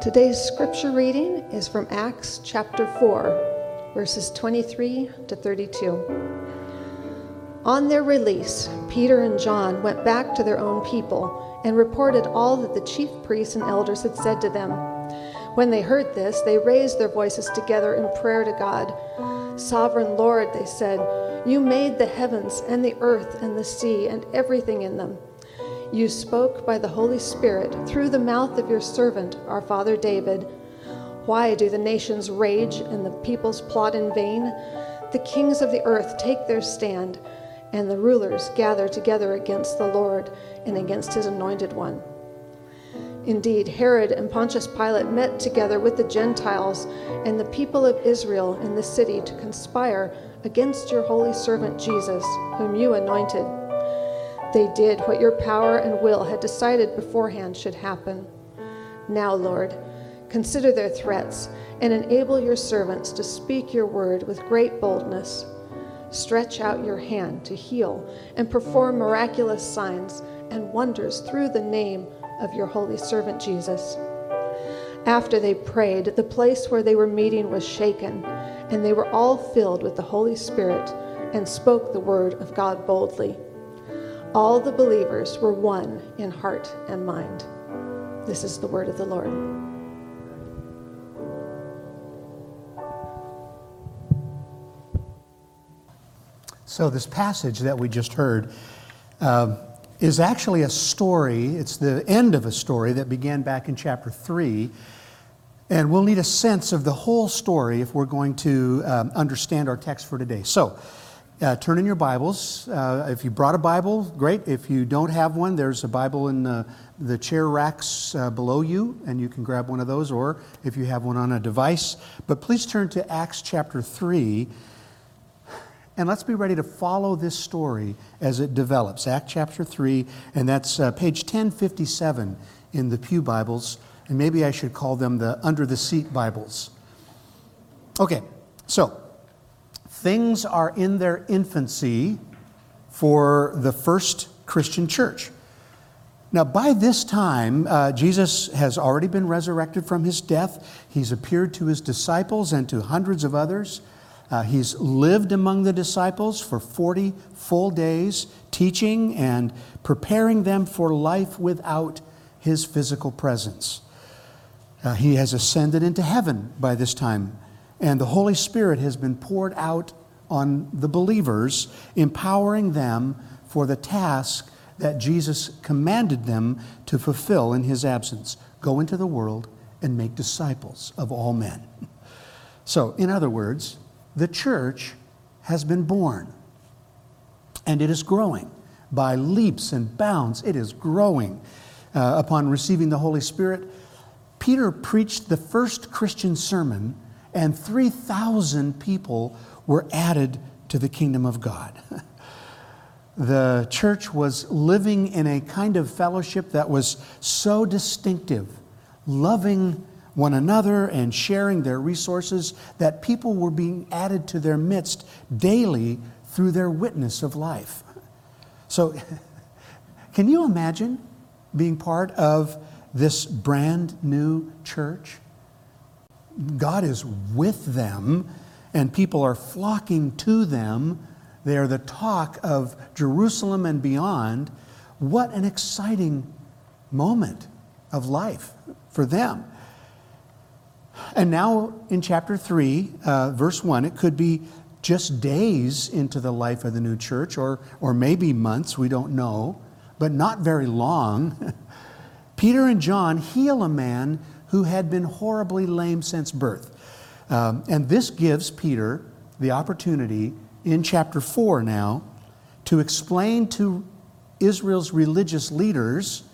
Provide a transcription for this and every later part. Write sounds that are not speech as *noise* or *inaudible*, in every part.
Today's scripture reading is from Acts chapter 4, verses 23 to 32. On their release, Peter and John went back to their own people and reported all that the chief priests and elders had said to them. When they heard this, they raised their voices together in prayer to God. Sovereign Lord, they said, you made the heavens and the earth and the sea and everything in them. You spoke by the Holy Spirit through the mouth of your servant, our father David. Why do the nations rage and the peoples plot in vain? The kings of the earth take their stand, and the rulers gather together against the Lord and against his anointed one. Indeed, Herod and Pontius Pilate met together with the Gentiles and the people of Israel in the city to conspire against your holy servant Jesus, whom you anointed. They did what your power and will had decided beforehand should happen. Now, Lord, consider their threats and enable your servants to speak your word with great boldness. Stretch out your hand to heal and perform miraculous signs and wonders through the name of your holy servant Jesus. After they prayed, the place where they were meeting was shaken, and they were all filled with the Holy Spirit and spoke the word of God boldly. All the believers were one in heart and mind. This is the word of the Lord. So, this passage that we just heard uh, is actually a story. It's the end of a story that began back in chapter 3. And we'll need a sense of the whole story if we're going to um, understand our text for today. So, uh, turn in your Bibles. Uh, if you brought a Bible, great. If you don't have one, there's a Bible in the, the chair racks uh, below you, and you can grab one of those, or if you have one on a device. But please turn to Acts chapter 3, and let's be ready to follow this story as it develops. Acts chapter 3, and that's uh, page 1057 in the Pew Bibles, and maybe I should call them the under the seat Bibles. Okay, so things are in their infancy for the first Christian church. Now, by this time, uh, Jesus has already been resurrected from his death. He's appeared to his disciples and to hundreds of others. Uh, he's lived among the disciples for 40 full days, teaching and preparing them for life without his physical presence. Uh, he has ascended into heaven by this time and the Holy Spirit has been poured out on the believers, empowering them for the task that Jesus commanded them to fulfill in his absence go into the world and make disciples of all men. *laughs* So, in other words, the church has been born and it is growing by leaps and bounds. It is growing. Uh, upon receiving the Holy Spirit, Peter preached the first Christian sermon and 3,000 people were added to the kingdom of God. *laughs* the church was living in a kind of fellowship that was so distinctive, loving one another and sharing their resources, that people were being added to their midst daily through their witness of life. So, *laughs* can you imagine being part of this brand new church? God is with them, and people are flocking to them. They are the talk of Jerusalem and beyond. What an exciting moment of life for them. And now in chapter 3, uh, verse 1, it could be just days into the life of the new church, or, or maybe months, we don't know, but not very long. *laughs* Peter and John heal a man who had been horribly lame since birth. Um, and this gives Peter the opportunity in chapter 4 now to explain to Israel's religious leaders.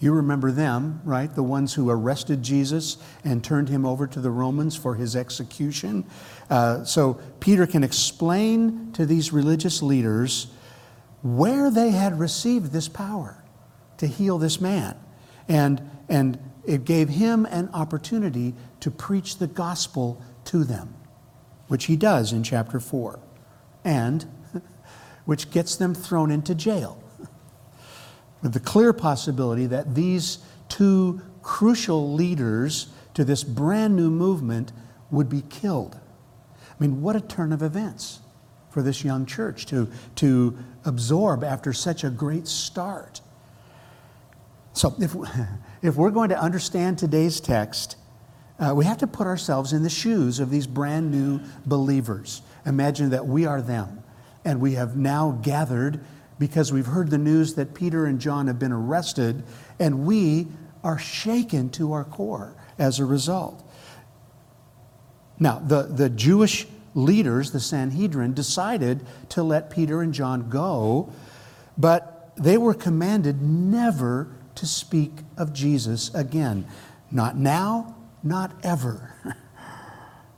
You remember them, right? The ones who arrested Jesus and turned him over to the Romans for his execution. Uh, so Peter can explain to these religious leaders where they had received this power to heal this man. And, and it gave him an opportunity to preach the gospel to them, which he does in chapter 4, and *laughs* which gets them thrown into jail. With the clear possibility that these two crucial leaders to this brand new movement would be killed. I mean, what a turn of events for this young church to, to absorb after such a great start. So, if, *laughs* if we're going to understand today's text, uh, we have to put ourselves in the shoes of these brand new believers. Imagine that we are them, and we have now gathered because we've heard the news that Peter and John have been arrested, and we are shaken to our core as a result. Now, the, the Jewish leaders, the Sanhedrin, decided to let Peter and John go, but they were commanded never to speak of Jesus again. Not now, not ever. *laughs*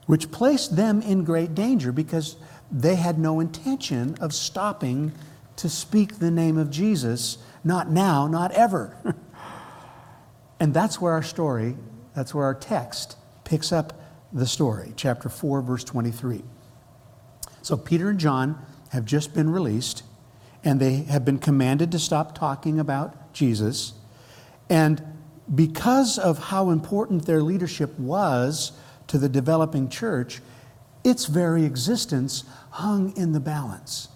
Which placed them in great danger because they had no intention of stopping to speak the name of Jesus, not now, not ever. *laughs* and that's where our story, that's where our text picks up the story, chapter 4, verse 23. So Peter and John have just been released, and they have been commanded to stop talking about Jesus. And because of how important their leadership was to the developing church, its very existence hung in the balance.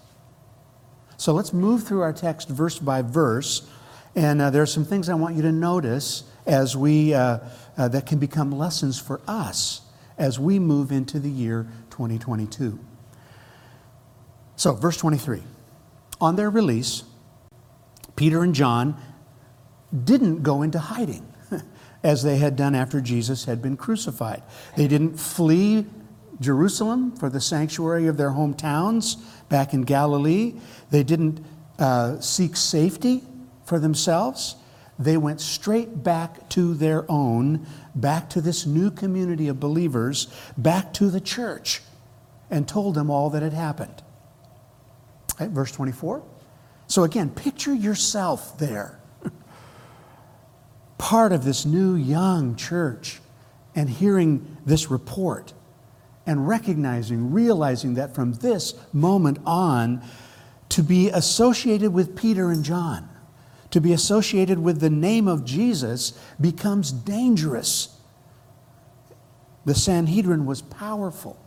So let's move through our text verse by verse, and uh, there are some things I want you to notice as we uh, uh, that can become lessons for us as we move into the year 2022. So, verse 23. On their release, Peter and John didn't go into hiding *laughs* as they had done after Jesus had been crucified. They didn't flee Jerusalem for the sanctuary of their hometowns back in Galilee. They didn't uh, seek safety for themselves. They went straight back to their own, back to this new community of believers, back to the church, and told them all that had happened. Right, verse 24. So again, picture yourself there part of this new young church and hearing this report and recognizing, realizing that from this moment on, to be associated with Peter and John, to be associated with the name of Jesus becomes dangerous. The Sanhedrin was powerful,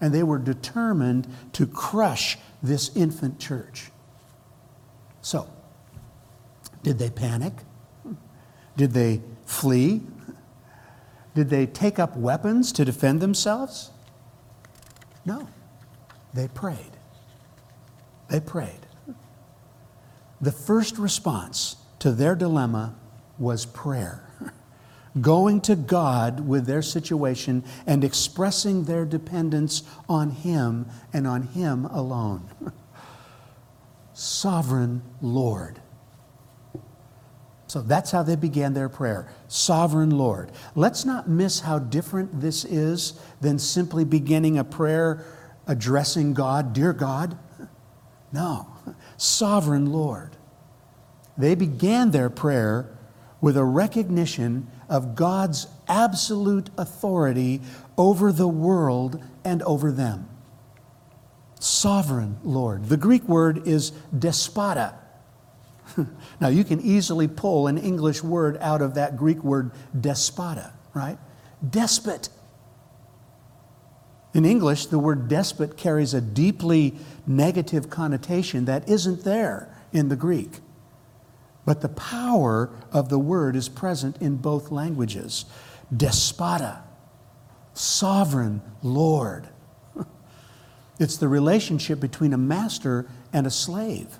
and they were determined to crush this infant church. So, did they panic? Did they flee? Did they take up weapons to defend themselves? No. They prayed. They prayed. The first response to their dilemma was prayer. *laughs* Going to God with their situation and expressing their dependence on Him and on Him alone. *laughs* Sovereign Lord, so that's how they began their prayer Sovereign Lord. Let's not miss how different this is than simply beginning a prayer addressing God, Dear God. No, Sovereign Lord. They began their prayer with a recognition of God's absolute authority over the world and over them. Sovereign Lord. The Greek word is despota *laughs* now, you can easily pull an English word out of that Greek word despota, right? Despot. In English, the word despot carries a deeply negative connotation that isn't there in the Greek. But the power of the word is present in both languages. Despota, sovereign Lord. *laughs* It's the relationship between a master and a slave.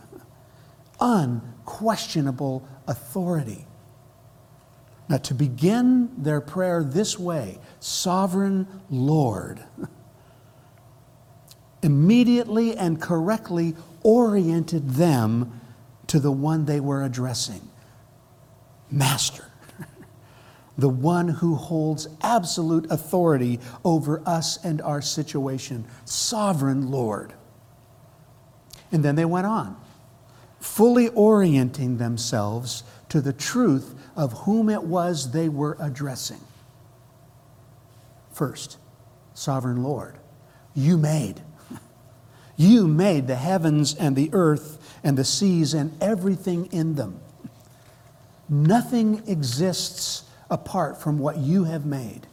Un unquestionable authority. Now, to begin their prayer this way, Sovereign Lord, *laughs* immediately and correctly oriented them to the one they were addressing Master, *laughs* the one who holds absolute authority over us and our situation, Sovereign Lord. And then they went on fully orienting themselves to the truth of whom it was they were addressing. First, Sovereign Lord, you made. *laughs* You made the heavens and the earth and the seas and everything in them. Nothing exists apart from what you have made.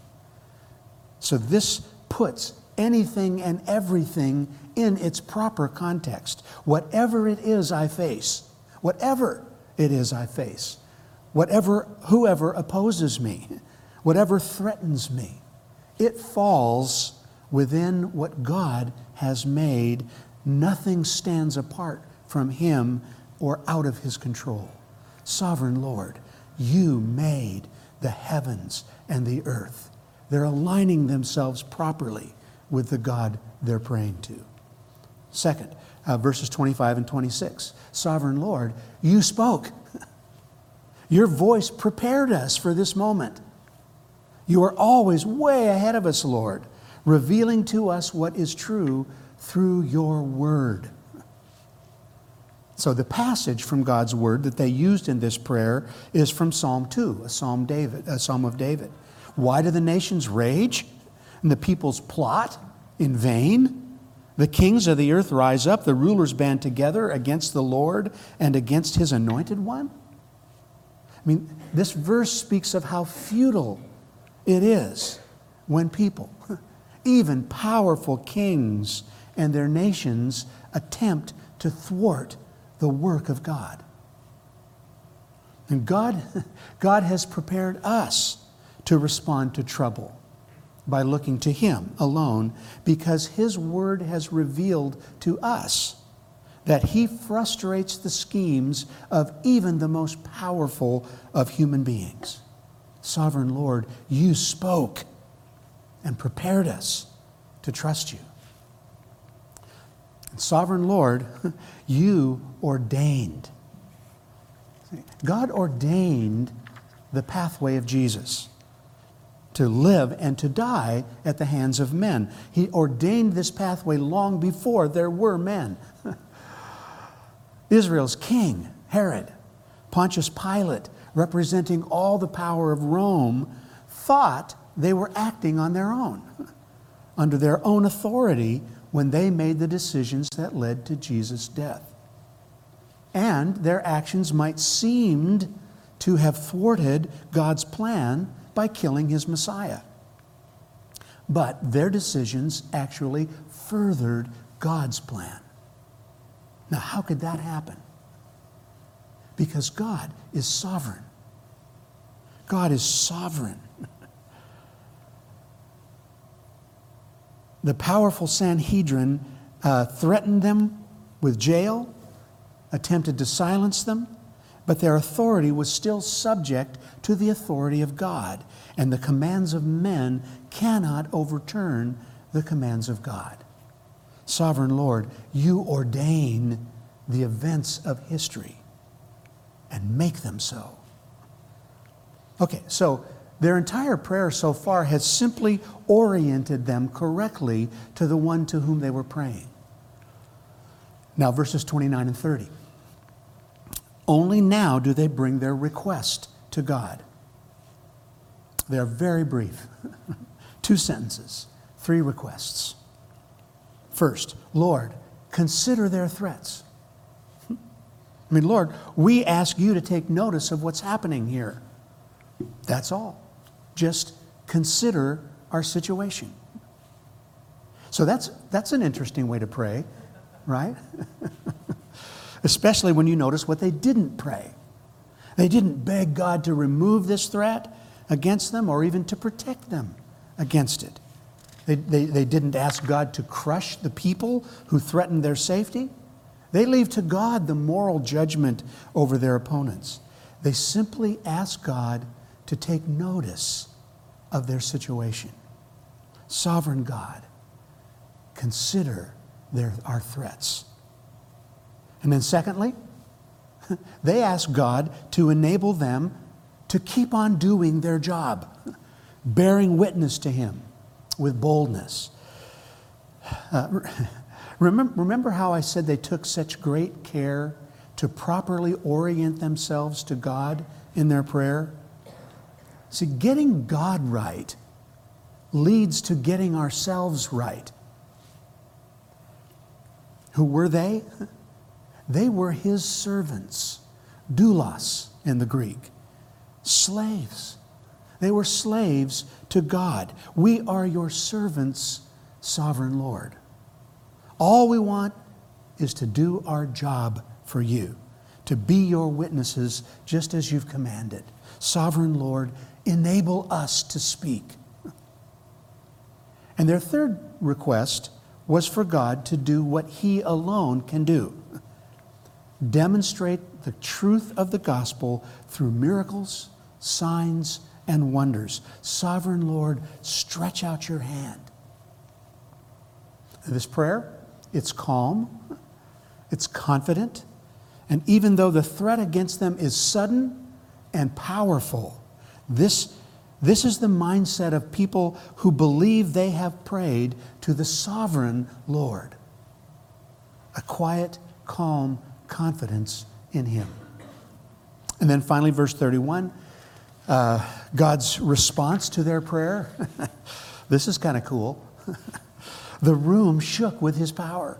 So this puts anything and everything in its proper context. Whatever it is I face, whatever it is I face, whatever whoever opposes me, whatever threatens me, it falls within what God has made. Nothing stands apart from him or out of his control. Sovereign Lord, you made the heavens and the earth. They're aligning themselves properly with the God they're praying to. Second, uh, verses 25 and 26. Sovereign Lord, you spoke. *laughs* Your voice prepared us for this moment. You are always way ahead of us, Lord, revealing to us what is true through your word. So the passage from God's word that they used in this prayer is from Psalm 2, a Psalm David, a Psalm of David. Why do the nations rage and the peoples plot in vain? The kings of the earth rise up, the rulers band together against the Lord and against his anointed one. I mean, this verse speaks of how futile it is when people, *laughs* even powerful kings and their nations, attempt to thwart the work of God. And God, *laughs* God has prepared us to respond to trouble by looking to Him alone because His Word has revealed to us that He frustrates the schemes of even the most powerful of human beings. Sovereign Lord, you spoke and prepared us to trust you. And Sovereign Lord, *laughs* you ordained. God ordained the pathway of Jesus to live and to die at the hands of men. He ordained this pathway long before there were men. *laughs* Israel's king, Herod, Pontius Pilate, representing all the power of Rome, thought they were acting on their own, *laughs* under their own authority when they made the decisions that led to Jesus' death. And their actions might seem to have thwarted God's plan by killing his Messiah. But their decisions actually furthered God's plan. Now, how could that happen? Because God is sovereign. God is sovereign. the powerful Sanhedrin uh, threatened them with jail, attempted to silence them, but their authority was still subject to the authority of God, and the commands of men cannot overturn the commands of God. Sovereign Lord, you ordain the events of history and make them so. Okay, so their entire prayer so far has simply oriented them correctly to the one to whom they were praying. Now, verses 29 and 30. Only now do they bring their request to God. They're very brief. *laughs* Two sentences, three requests. First, Lord, consider their threats. I mean, Lord, we ask you to take notice of what's happening here. That's all. Just consider our situation. So that's, that's an interesting way to pray, right? *laughs* Especially when you notice what they didn't pray. They didn't beg God to remove this threat against them or even to protect them against it. They, they, they didn't ask God to crush the people who threatened their safety. They leave to God the moral judgment over their opponents. They simply ask God to take notice of their situation. Sovereign God, consider their, our threats. And then, secondly, *laughs* they ask God to enable them to keep on doing their job, bearing witness to Him with boldness. Uh, *laughs* remember, remember how I said they took such great care to properly orient themselves to God in their prayer? See, getting God right leads to getting ourselves right. Who were they? *laughs* They were his servants, doulos in the Greek, slaves. They were slaves to God. We are your servants, sovereign Lord. All we want is to do our job for you, to be your witnesses just as you've commanded. Sovereign Lord, enable us to speak. And their third request was for God to do what He alone can do demonstrate the truth of the gospel through miracles, signs, and wonders. Sovereign Lord, stretch out your hand. This prayer, it's calm, it's confident, and even though the threat against them is sudden and powerful, this, this is the mindset of people who believe they have prayed to the sovereign Lord. A quiet, calm confidence in Him. And then finally, verse 31, uh, God's response to their prayer. *laughs* this is kind of cool. *laughs* the room shook with His power.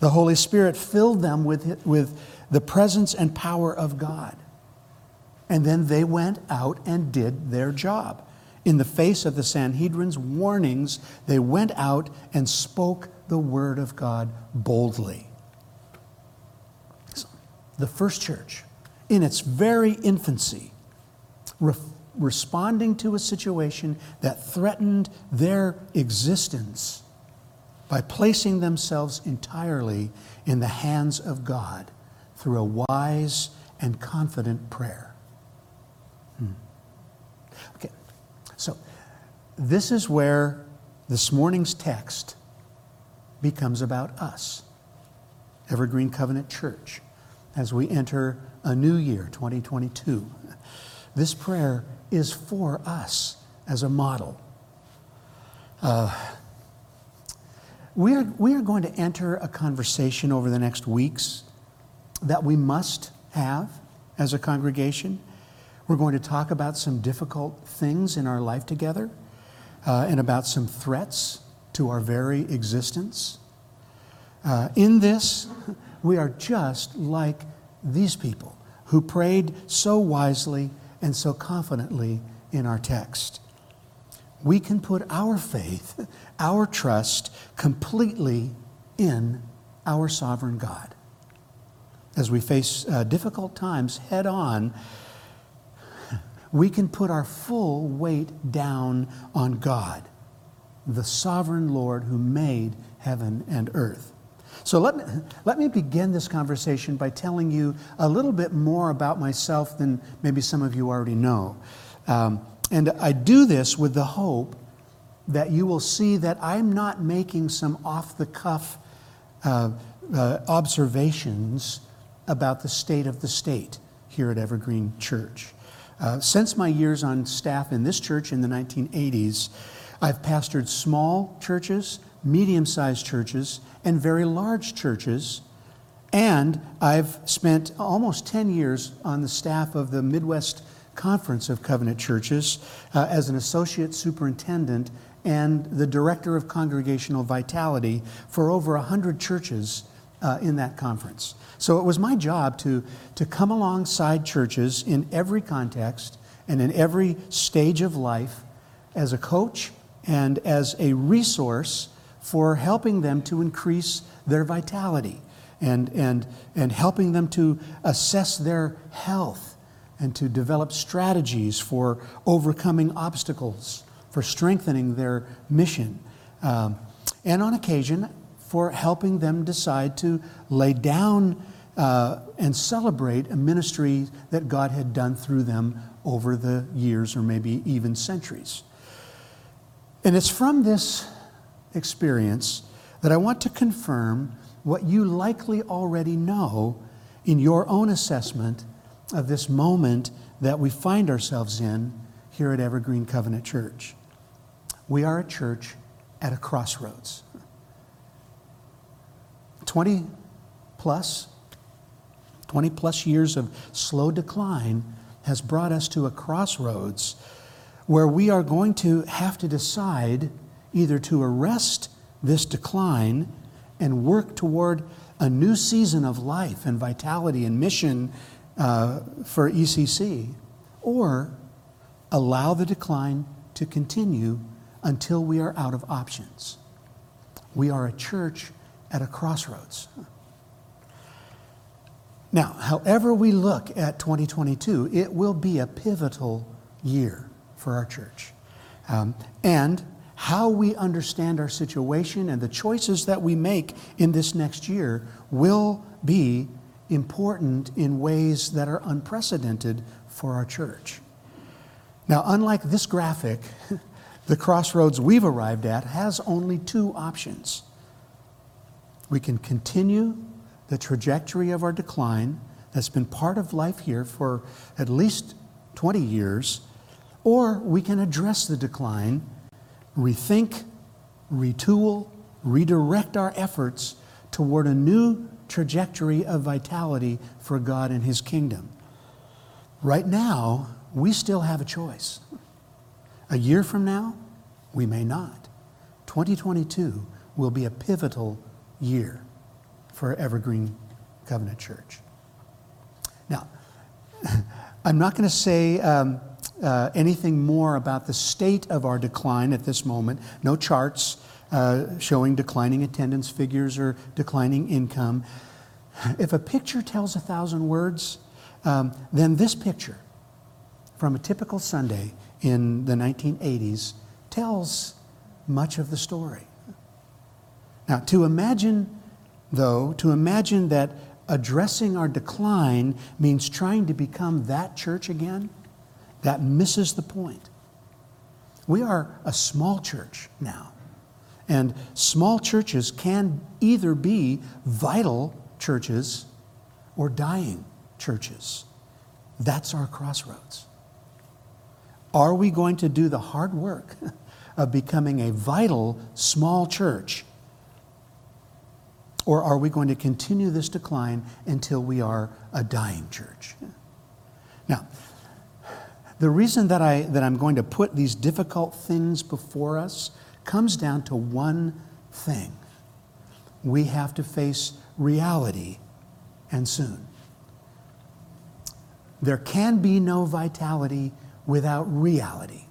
The Holy Spirit filled them with, with the presence and power of God. And then they went out and did their job. In the face of the Sanhedrin's warnings, they went out and spoke the word of God boldly. The first church, in its very infancy, re- responding to a situation that threatened their existence by placing themselves entirely in the hands of God through a wise and confident prayer. Hmm. Okay, so this is where this morning's text becomes about us, Evergreen Covenant Church, as we enter a new year, 2022. This prayer is for us as a model. Uh, we are, we are going to enter a conversation over the next weeks that we must have as a congregation. We're going to talk about some difficult things in our life together uh, and about some threats to our very existence. Uh, in this, we are just like these people who prayed so wisely and so confidently in our text we can put our faith, our trust completely in our sovereign God. As we face uh, difficult times head on, we can put our full weight down on God, the sovereign Lord who made heaven and earth. So let me, let me begin this conversation by telling you a little bit more about myself than maybe some of you already know. Um, and I do this with the hope that you will see that I'm not making some off the cuff uh, uh, observations about the state of the state here at Evergreen Church. Uh, since my years on staff in this church in the 1980s, I've pastored small churches, medium sized churches, and very large churches. And I've spent almost 10 years on the staff of the Midwest Conference of Covenant Churches uh, as an associate superintendent and the director of congregational vitality for over 100 churches uh, in that conference. So it was my job to, to come alongside churches in every context and in every stage of life as a coach and as a resource for helping them to increase their vitality and, and, and helping them to assess their health and to develop strategies for overcoming obstacles, for strengthening their mission, um, and on occasion for helping them decide to lay down uh, and celebrate a ministry that God had done through them over the years or maybe even centuries. And it's from this experience that I want to confirm what you likely already know in your own assessment of this moment that we find ourselves in here at Evergreen Covenant Church. We are a church at a crossroads. 20 plus, 20 plus years of slow decline has brought us to a crossroads where we are going to have to decide either to arrest this decline and work toward a new season of life and vitality and mission uh, for ECC, or allow the decline to continue until we are out of options. We are a church at a crossroads. Now, however we look at 2022, it will be a pivotal year for our church. Um, and how we understand our situation and the choices that we make in this next year will be important in ways that are unprecedented for our church. Now, unlike this graphic, *laughs* the crossroads we've arrived at has only two options. We can continue the trajectory of our decline that's been part of life here for at least 20 years, or we can address the decline, rethink, retool, redirect our efforts toward a new trajectory of vitality for God and His kingdom. Right now, we still have a choice. A year from now, we may not. 2022 will be a pivotal year for Evergreen Covenant Church. Now, *laughs* I'm not going to say um, uh, anything more about the state of our decline at this moment. No charts uh, showing declining attendance figures or declining income. If a picture tells a thousand words, um, then this picture from a typical Sunday in the 1980s tells much of the story. Now, to imagine, though, to imagine that addressing our decline means trying to become that church again, that misses the point. We are a small church now. And small churches can either be vital churches or dying churches. That's our crossroads. Are we going to do the hard work *laughs* of becoming a vital small church? Or are we going to continue this decline until we are a dying church? *laughs* Now, the reason that, I, that I'm going to put these difficult things before us comes down to one thing we have to face reality and soon. There can be no vitality without reality.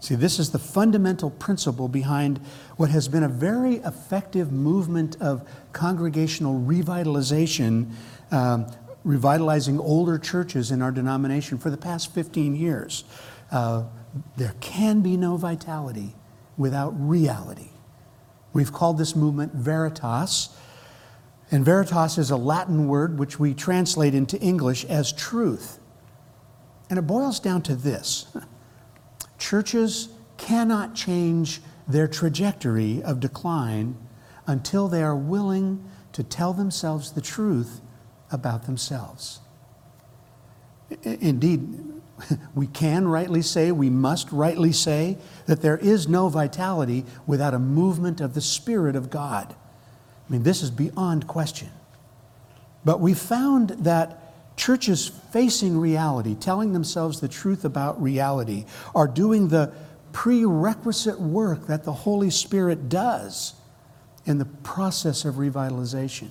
See, this is the fundamental principle behind what has been a very effective movement of congregational revitalization, um, revitalizing older churches in our denomination for the past 15 years. Uh, there can be no vitality without reality. We've called this movement Veritas. And Veritas is a Latin word which we translate into English as truth. And it boils down to this *laughs* churches cannot change their trajectory of decline until they are willing to tell themselves the truth about themselves. Indeed, *laughs* we can rightly say, we must rightly say, that there is no vitality without a movement of the Spirit of God. I mean, this is beyond question. But we found that churches facing reality, telling themselves the truth about reality, are doing the prerequisite work that the Holy Spirit does in the process of revitalization.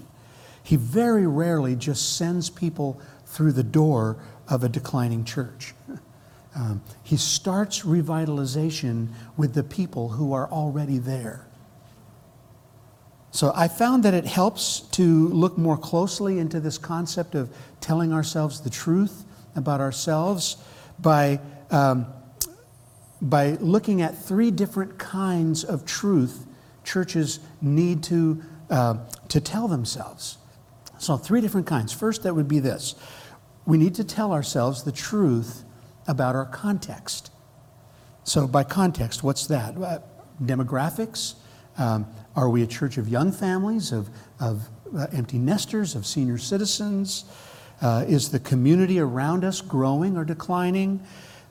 He very rarely just sends people through the door of a declining church. *laughs* Um, he starts revitalization with the people who are already there. So I found that it helps to look more closely into this concept of telling ourselves the truth about ourselves by, um, by looking at three different kinds of truth churches need to, uh, to tell themselves. So, three different kinds. First, that would be this we need to tell ourselves the truth about our context. So, by context, what's that? Uh, demographics. Um, are we a church of young families, of, of uh, empty nesters, of senior citizens? Uh, is the community around us growing or declining?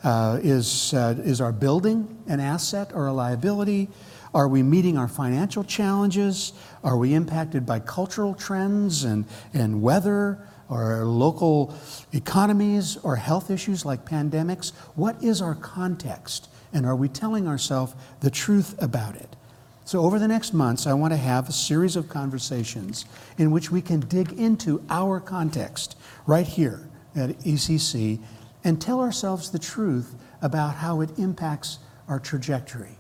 Uh, is, uh, is our building an asset or a liability? Are we meeting our financial challenges? Are we impacted by cultural trends and, and weather? or local economies or health issues like pandemics? What is our context? And are we telling ourselves the truth about it? So, over the next months, I want to have a series of conversations in which we can dig into our context right here at ECC and tell ourselves the truth about how it impacts our trajectory.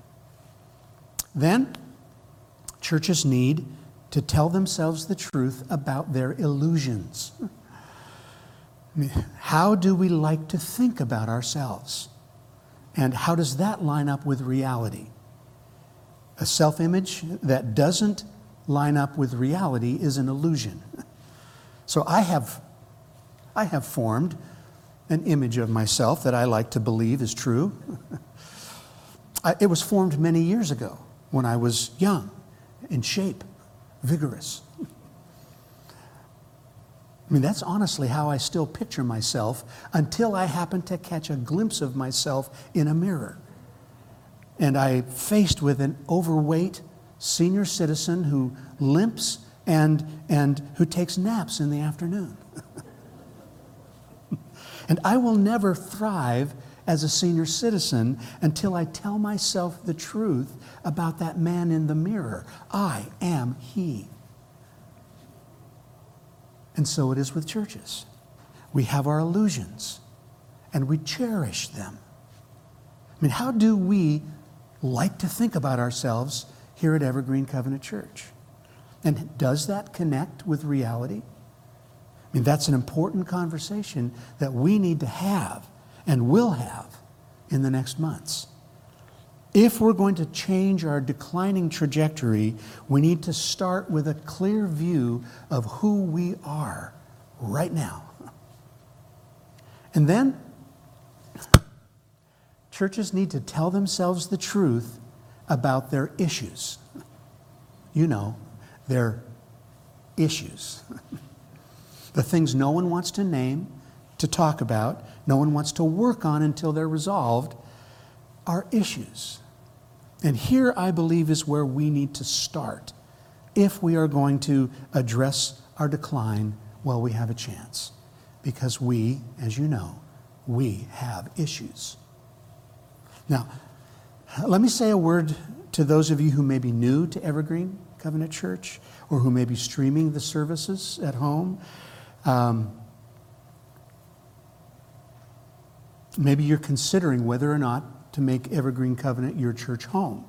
Then, churches need to tell themselves the truth about their illusions. How do we like to think about ourselves? And how does that line up with reality? A self image that doesn't line up with reality is an illusion. So I have, I have formed an image of myself that I like to believe is true. *laughs* It was formed many years ago when I was young, in shape, vigorous. I mean, that's honestly how I still picture myself until I happen to catch a glimpse of myself in a mirror. And I faced with an overweight senior citizen who limps and, and who takes naps in the afternoon. *laughs* and I will never thrive as a senior citizen until I tell myself the truth about that man in the mirror. I am he. And so it is with churches. We have our illusions and we cherish them. I mean, how do we like to think about ourselves here at Evergreen Covenant Church? And does that connect with reality? I mean, that's an important conversation that we need to have and will have in the next months. If we're going to change our declining trajectory, we need to start with a clear view of who we are right now. And then, churches need to tell themselves the truth about their issues. You know, their issues. *laughs* the things no one wants to name, to talk about, no one wants to work on until they're resolved, are issues. And here, I believe, is where we need to start if we are going to address our decline while we have a chance. Because we, as you know, we have issues. Now, let me say a word to those of you who may be new to Evergreen Covenant Church or who may be streaming the services at home. Um, maybe you're considering whether or not to make Evergreen Covenant your church home.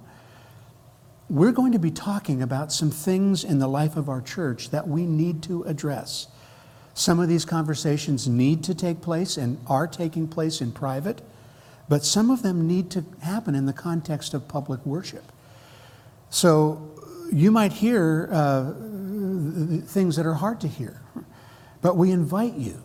We're going to be talking about some things in the life of our church that we need to address. Some of these conversations need to take place and are taking place in private, but some of them need to happen in the context of public worship. So you might hear uh, things that are hard to hear, but we invite you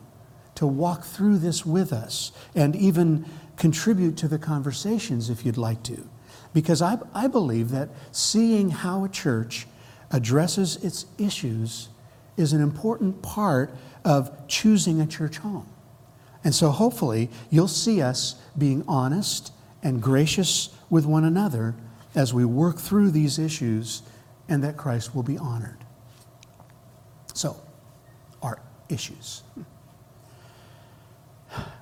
to walk through this with us and even contribute to the conversations if you'd like to. Because I, I believe that seeing how a church addresses its issues is an important part of choosing a church home. And so hopefully you'll see us being honest and gracious with one another as we work through these issues and that Christ will be honored. So, our issues.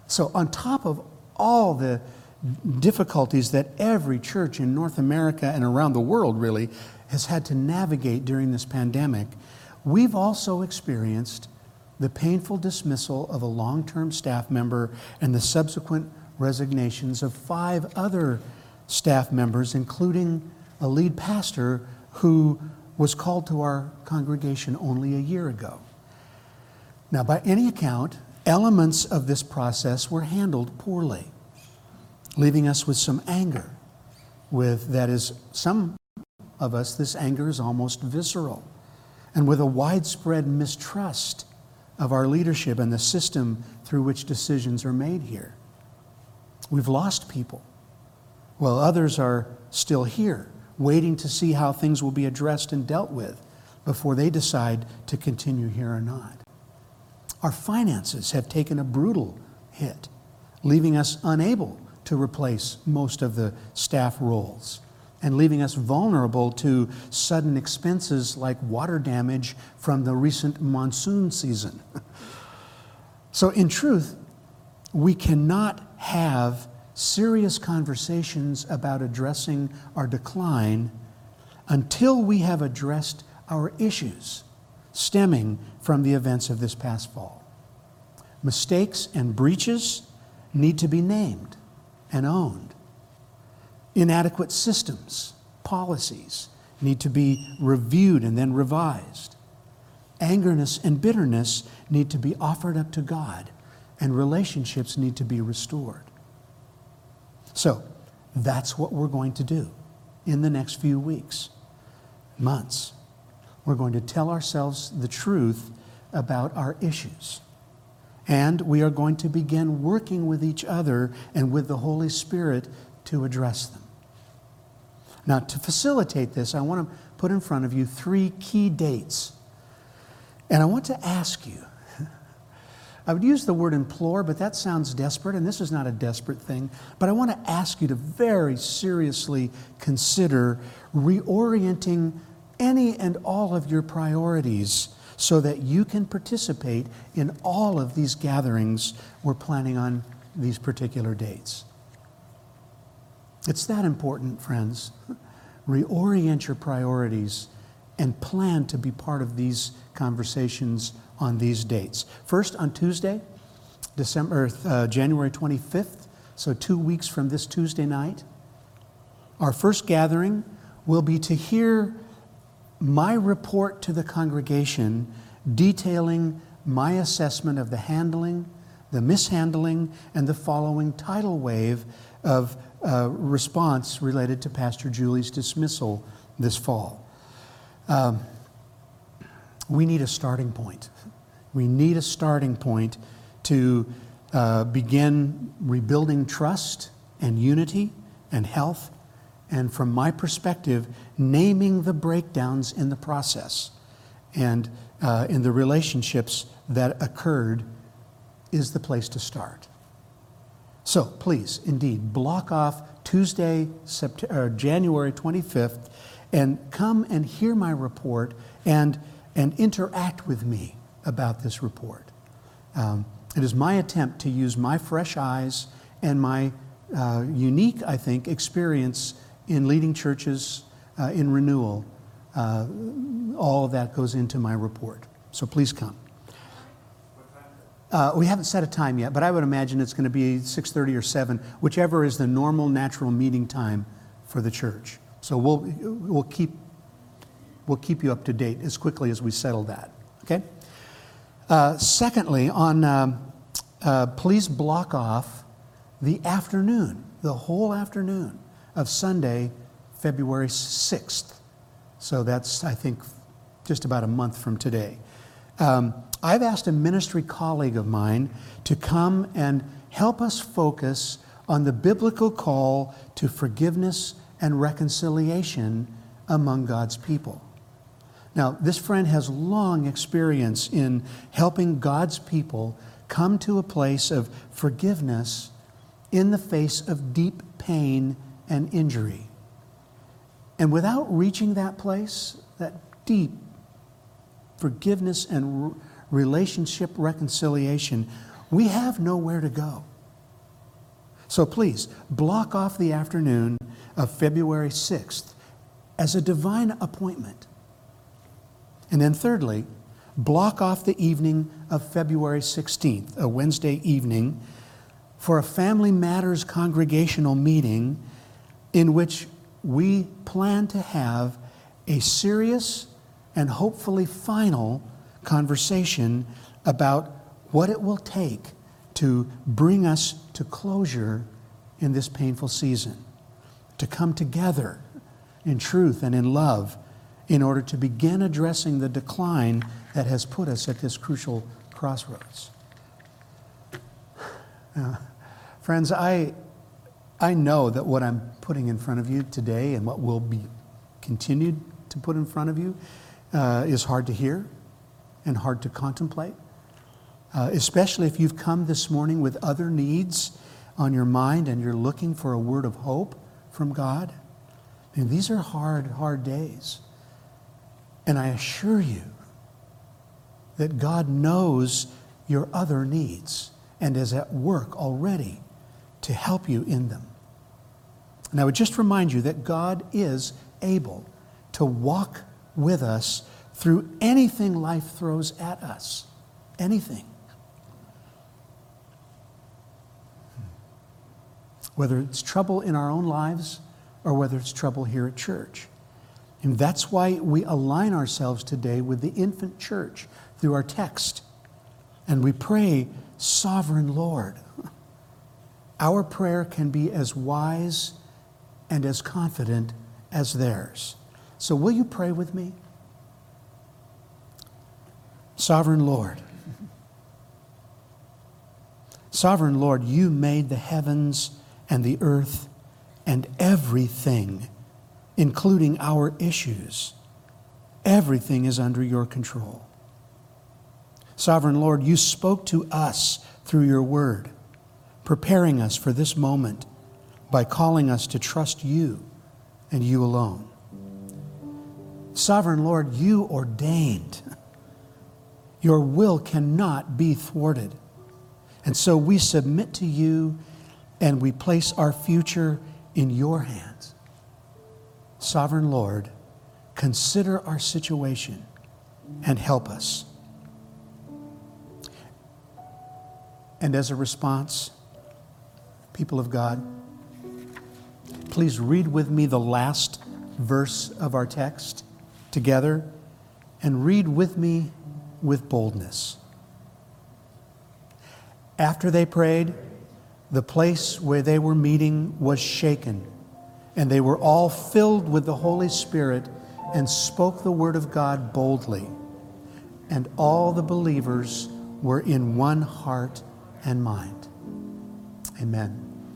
So, on top of all the difficulties that every church in North America and around the world really has had to navigate during this pandemic, we've also experienced the painful dismissal of a long term staff member and the subsequent resignations of five other staff members, including a lead pastor who was called to our congregation only a year ago. Now, by any account, elements of this process were handled poorly, leaving us with some anger. With that is, some of us, this anger is almost visceral, and with a widespread mistrust of our leadership and the system through which decisions are made here. We've lost people, while others are still here, waiting to see how things will be addressed and dealt with before they decide to continue here or not. Our finances have taken a brutal hit, leaving us unable to replace most of the staff roles and leaving us vulnerable to sudden expenses like water damage from the recent monsoon season. *laughs* so, in truth, we cannot have serious conversations about addressing our decline until we have addressed our issues stemming from the events of this past fall. Mistakes and breaches need to be named and owned. Inadequate systems, policies need to be reviewed and then revised. Angerness and bitterness need to be offered up to God, and relationships need to be restored. So, that's what we're going to do in the next few weeks, months. We're going to tell ourselves the truth about our issues. And we are going to begin working with each other and with the Holy Spirit to address them. Now, to facilitate this, I want to put in front of you three key dates. And I want to ask you *laughs* I would use the word implore, but that sounds desperate, and this is not a desperate thing. But I want to ask you to very seriously consider reorienting any and all of your priorities so that you can participate in all of these gatherings we're planning on these particular dates. It's that important, friends. Reorient your priorities and plan to be part of these conversations on these dates. First, on Tuesday, December, uh, January 25th, so two weeks from this Tuesday night, our first gathering will be to hear my report to the congregation detailing my assessment of the handling, the mishandling, and the following tidal wave of uh, response related to Pastor Julie's dismissal this fall. Um, we need a starting point. We need a starting point to uh, begin rebuilding trust and unity and health and from my perspective, naming the breakdowns in the process and uh, in the relationships that occurred is the place to start. So please, indeed, block off Tuesday, September, uh, January 25th, and come and hear my report and, and interact with me about this report. Um, it is my attempt to use my fresh eyes and my uh, unique, I think, experience in leading churches uh, in renewal. Uh, all of that goes into my report. So please come. Uh, we haven't set a time yet, but I would imagine it's going to be 6:30 or 7, whichever is the normal, natural meeting time for the church. So we'll we'll keep we'll keep you up to date as quickly as we settle that. Okay. Uh, secondly, on um, uh, please block off the afternoon, the whole afternoon of Sunday, February 6th. So that's, I think, just about a month from today. Um, I've asked a ministry colleague of mine to come and help us focus on the biblical call to forgiveness and reconciliation among God's people. Now, this friend has long experience in helping God's people come to a place of forgiveness in the face of deep pain and injury. And without reaching that place, that deep forgiveness and relationship reconciliation, we have nowhere to go. So please, block off the afternoon of February 6th as a divine appointment. And then, thirdly, block off the evening of February 16th, a Wednesday evening, for a Family Matters congregational meeting in which we plan to have a serious and hopefully final conversation about what it will take to bring us to closure in this painful season, to come together in truth and in love in order to begin addressing the decline that has put us at this crucial crossroads. Friends, I, I know that what I'm putting in front of you today and what will be continued to put in front of you uh, is hard to hear and hard to contemplate, uh, especially if you've come this morning with other needs on your mind and you're looking for a word of hope from God. And these are hard, hard days. And I assure you that God knows your other needs and is at work already to help you in them. And I would just remind you that God is able to walk with us through anything life throws at us. Anything. whether it's trouble in our own lives or whether it's trouble here at church. And that's why we align ourselves today with the infant church through our text. And we pray, Sovereign Lord. *laughs* Our prayer can be as wise and as confident as theirs. So, will you pray with me? Sovereign Lord. Sovereign Lord, you made the heavens and the earth and everything, including our issues. Everything is under your control. Sovereign Lord, you spoke to us through your word, preparing us for this moment by calling us to trust you and you alone. Sovereign Lord, you ordained. Your will cannot be thwarted. And so we submit to you and we place our future in your hands. Sovereign Lord, consider our situation and help us. And as a response, people of God, please read with me the last verse of our text together and read with me with boldness. After they prayed, the place where they were meeting was shaken, and they were all filled with the Holy Spirit and spoke the word of God boldly. And all the believers were in one heart and mind. Amen.